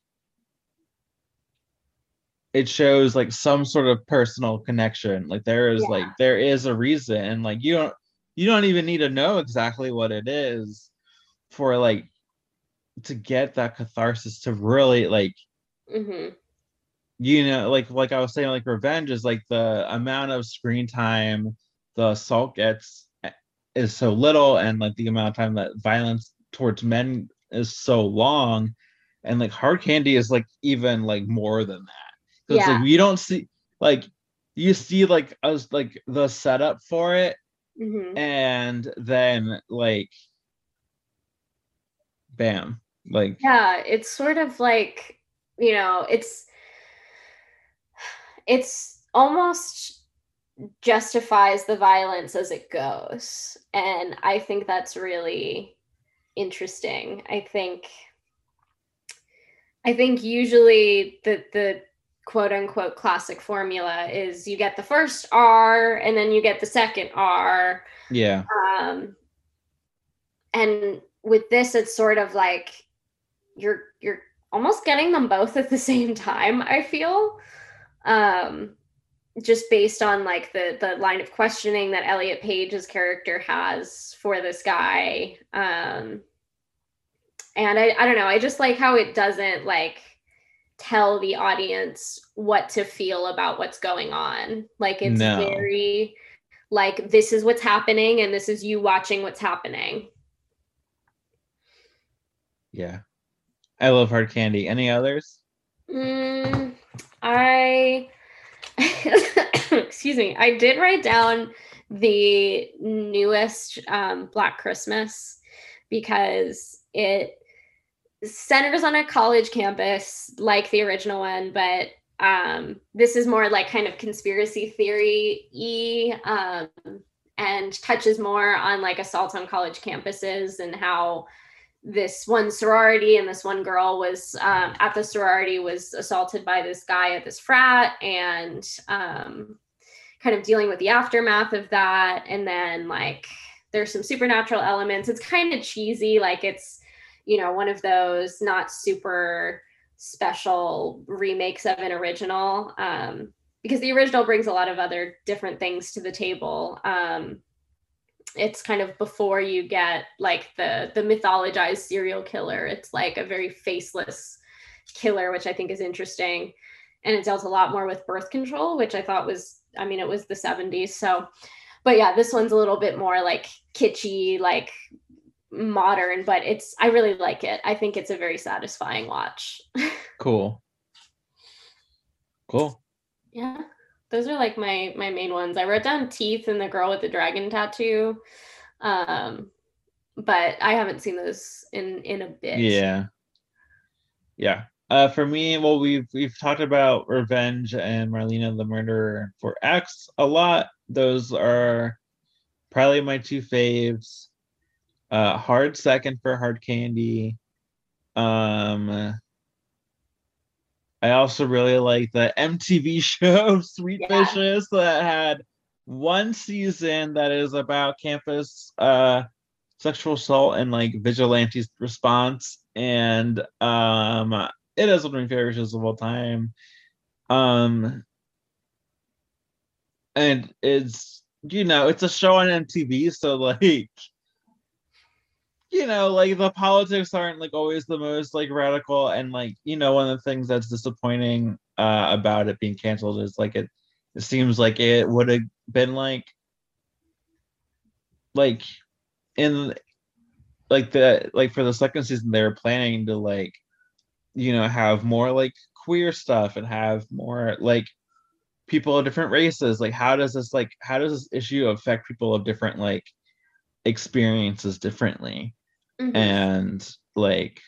it shows like some sort of personal connection like there is like there is a reason like you don't you don't even need to know exactly what it is for like to get that catharsis to really like Mhm. you know like like i was saying like revenge is like the amount of screen time the assault gets is so little and like the amount of time that violence towards men is so long and like hard candy is like even like more than that because Yeah. like you don't see like you see like us like the setup for it Mhm. and then like bam like yeah it's sort of like you know it's it's almost justifies the violence as it goes. And I think that's really interesting. I think I think usually the the quote unquote classic formula is you get the first R and then you get the second R. Yeah. Um and with this it's sort of like you're you're almost getting them both at the same time, I feel. Um just based on like the the line of questioning that Elliot Page's character has for this guy. Um and I, I don't know, I just like how it doesn't like tell the audience what to feel about what's going on. Like it's no. very like this is what's happening and this is you watching what's happening. Yeah. I love hard candy. Any others? Mm, I excuse me. I did write down the newest um, Black Christmas because it centers on a college campus like the original one, but um, this is more like kind of conspiracy theory e um, and touches more on like assault on college campuses and how this one sorority and this one girl was um, at the sorority was assaulted by this guy at this frat and um, kind of dealing with the aftermath of that. And then like there's some supernatural elements. It's kind of cheesy like it's you know one of those not super special remakes of an original um, because the original brings a lot of other different things to the table. Um, it's kind of before you get like the the mythologized serial killer. It's like a very faceless killer which i think is interesting. And it dealt a lot more with birth control which i thought was i mean it was the 70s so. But yeah this one's a little bit more like kitschy like modern but it's i really like it. I think it's a very satisfying watch. Cool. Cool. Yeah those are like my my main ones. I wrote down Teeth and the girl with the dragon tattoo. Um but I haven't seen those in in a bit. Yeah. Yeah. Uh for me, well we've we've talked about Revenge and Marlina the Murderer for X a lot. Those are probably my two faves. Uh hard second for Hard Candy. Um I also really like the MTV show Sweet yeah. Vicious that had one season that is about campus uh sexual assault and like vigilante response and um it is one of my favorite shows of all time um and it's you know it's a show on mtv so like you know, like the politics aren't like always the most like radical, and like you know, one of the things that's disappointing uh, about it being canceled is like it. It seems like it would have been like, like, in, like the like for the second season they were planning to like, you know, have more like queer stuff and have more like people of different races. Like, how does this like how does this issue affect people of different like experiences differently? Mm-hmm. and like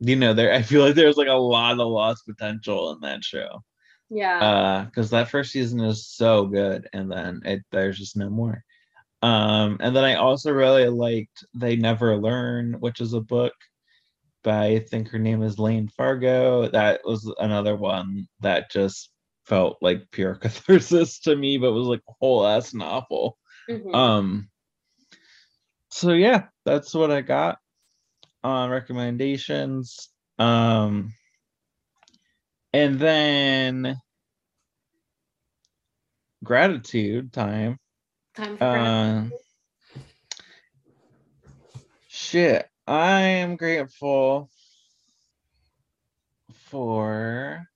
you know there i feel like there's like a lot of lost potential in that show. Yeah. Uh because that first season is so good and then it there's just no more. Um and then i also really liked they never learn which is a book by i think her name is Layne Fargo. That was another one that just felt like pure catharsis to me but was like a whole ass novel. Mm-hmm. um so yeah, that's what I got on recommendations. Um, and then gratitude time. Time for uh, Shit, I am grateful for.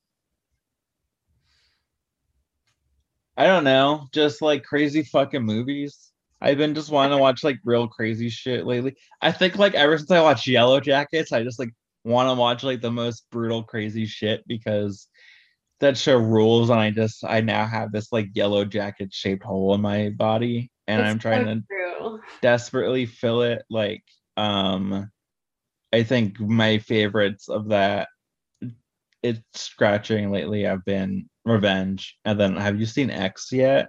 I don't know, just like crazy fucking movies. I've been just wanting to watch like real crazy shit lately. I think like ever since I watched Yellow Jackets, I just like want to watch like the most brutal, crazy shit because that show rules. And I just I now have this like yellow jacket shaped hole in my body, and it's I'm trying so to true. desperately fill it. Like, um, I think my favorites of that it's scratching lately i have been Revenge, and then have you seen X yet?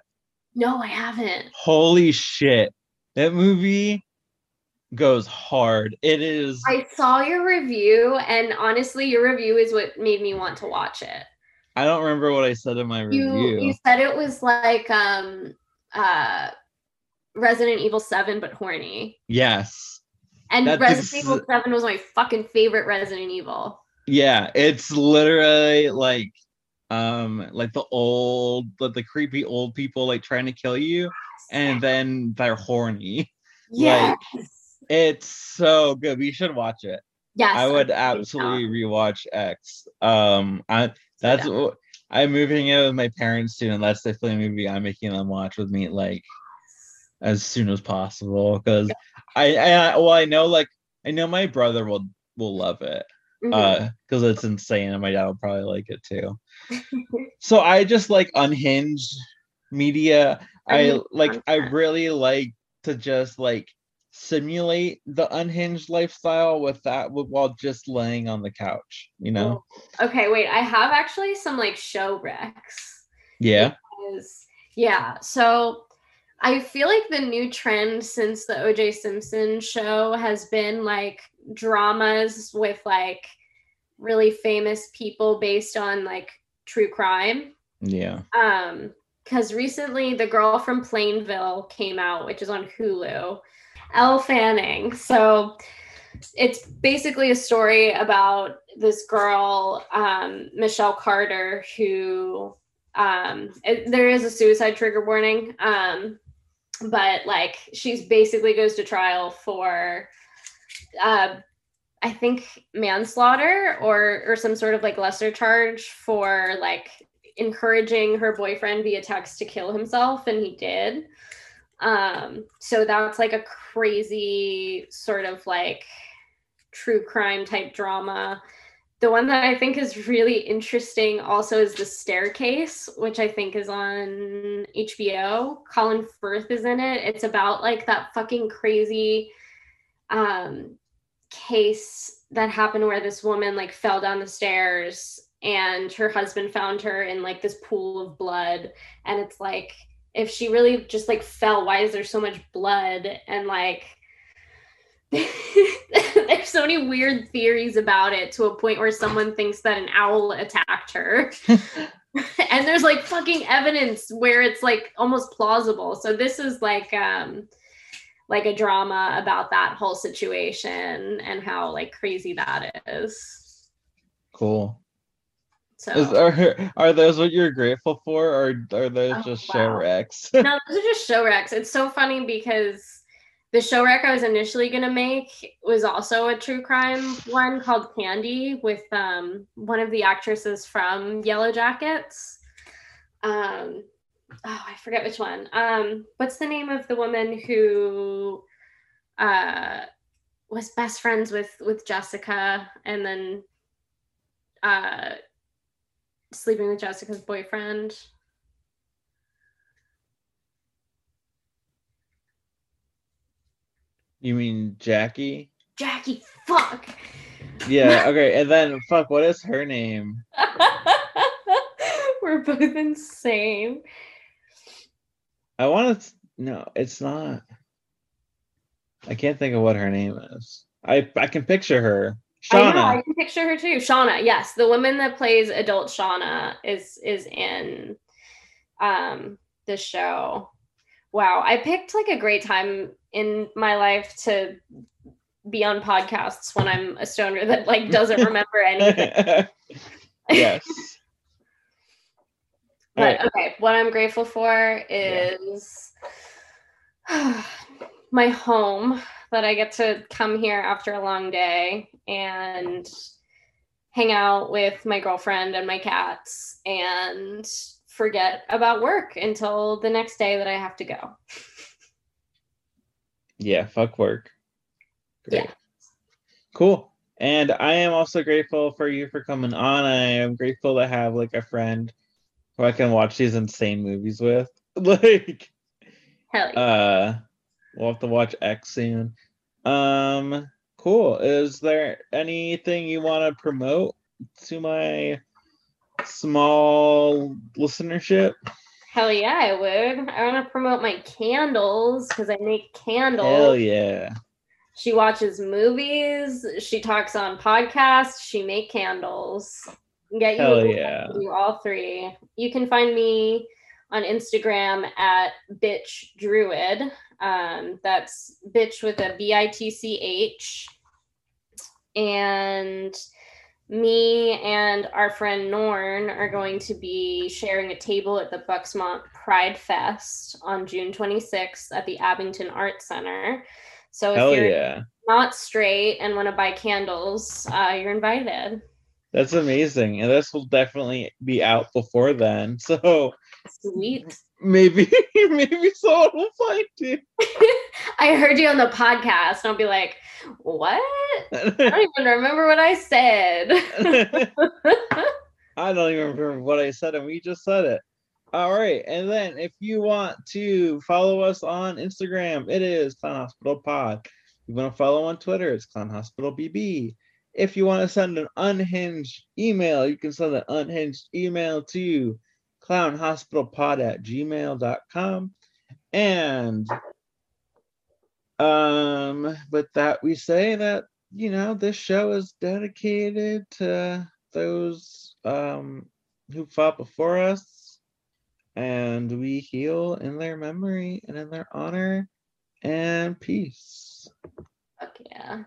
No, I haven't. Holy shit. That movie goes hard. It is I saw your review, and honestly, your review is what made me want to watch it. I don't remember what I said in my You review. you said it was like um uh Resident Evil 7 but horny. yes. And That Resident is- Evil 7 was my fucking favorite Resident Evil. Yeah, it's literally like um like the old like the creepy old people like trying to kill you and then they're horny. Yes. It's so good. We should watch it. yes. I would absolutely rewatch X. Um I that's Yeah. I'm moving in with my parents soon, and that's definitely a movie I'm making them watch with me like as soon as possible. Because I, I well I know like I know my brother will will love it. Mhm. uh because it's insane and my dad will probably like it too so i just like unhinged media i Unhinged like i really like to just like simulate the unhinged lifestyle with that while just laying on the couch you know okay, wait. I have actually some like show recs. yeah is yeah so i feel like the new trend since the oj simpson show has been like dramas with like really famous people based on like true crime. Yeah. Um because recently the girl from plainville came out which is on hulu. Elle fanning. So it's basically a story about this girl um, michelle carter who um, it- there is a suicide trigger warning um, but like she's basically goes to trial for uh, i think manslaughter or or some sort of like lesser charge for like encouraging her boyfriend via text to kill himself and he did. Um so that's like a crazy sort of like true crime type drama. The one that i think is really interesting also is the staircase which i think is on hbo colin firth is in it. It's about like that fucking crazy um case that happened where this woman like fell down the stairs and her husband found her in like this pool of blood. And it's like if she really just like fell why is there so much blood? And like there's so many weird theories about it to a point where someone thinks that an owl attacked her. And there's like fucking evidence where it's like almost plausible. So this is like um like a drama about that whole situation and how like crazy that is cool so Is, are, are those what you're grateful for or are those Oh, just show recs? no, those are just show recs. It's so funny because the show rec I was initially gonna make was also a true crime one called Candy with um one of the actresses from Yellowjackets. Um oh I forget which one. Um what's the name of the woman who uh was best friends with with Jessica and then uh sleeping with Jessica's boyfriend? you mean jackie Jackie, fuck. yeah okay and then fuck what is her name We're both insane. I want to. No, it's not. I can't think of what her name is. I I can picture her. I know, I can picture her too. Shauna, yes, the woman that plays adult Shauna is is in um the show. Wow, I picked like a great time in my life to be on podcasts when I'm a stoner that like doesn't remember anything. yes. But right. okay, what I'm grateful for is my home that I get to come here after a long day and hang out with my girlfriend and my cats and forget about work until the next day that I have to go. Yeah. Fuck work. Yeah. Cool. And I am also grateful for you for coming on. I am grateful to have like a friend who I can watch these insane movies with. Like. Hell yeah. Uh, we'll have to watch X soon. Um, cool. Is there anything you want to promote to my small listenership? Hell yeah, I would. I want to promote my candles because I make candles. Hell yeah. She watches movies. She talks on podcasts. She make candles. Get you Hell yeah. do all three. You can find me on Instagram at bitch druid. Um, that's bitch with a B I T C H. And me and our friend Norn are going to be sharing a table at the Bucksmont Pride Fest on June 26th at the Abington Art Center. So if Hell you're yeah. not straight and want to buy candles, uh, you're invited. That's amazing. And this will definitely be out before then. So Sweet. maybe maybe someone will find you. I heard you on the podcast, and I'll be like, "What? I don't even remember what I said." I don't even remember what I said, and we just said it. All right. And then if you want to follow us on Instagram, it is Clown Hospital Pod. If you want to follow on Twitter, it's Clown Hospital BB. If you want to send an unhinged email, you can send an unhinged email to clownhospitalpod at gmail.com. And um with that we say that you know this show is dedicated to those um who fought before us and we heal in their memory and in their honor and peace Fuck yeah.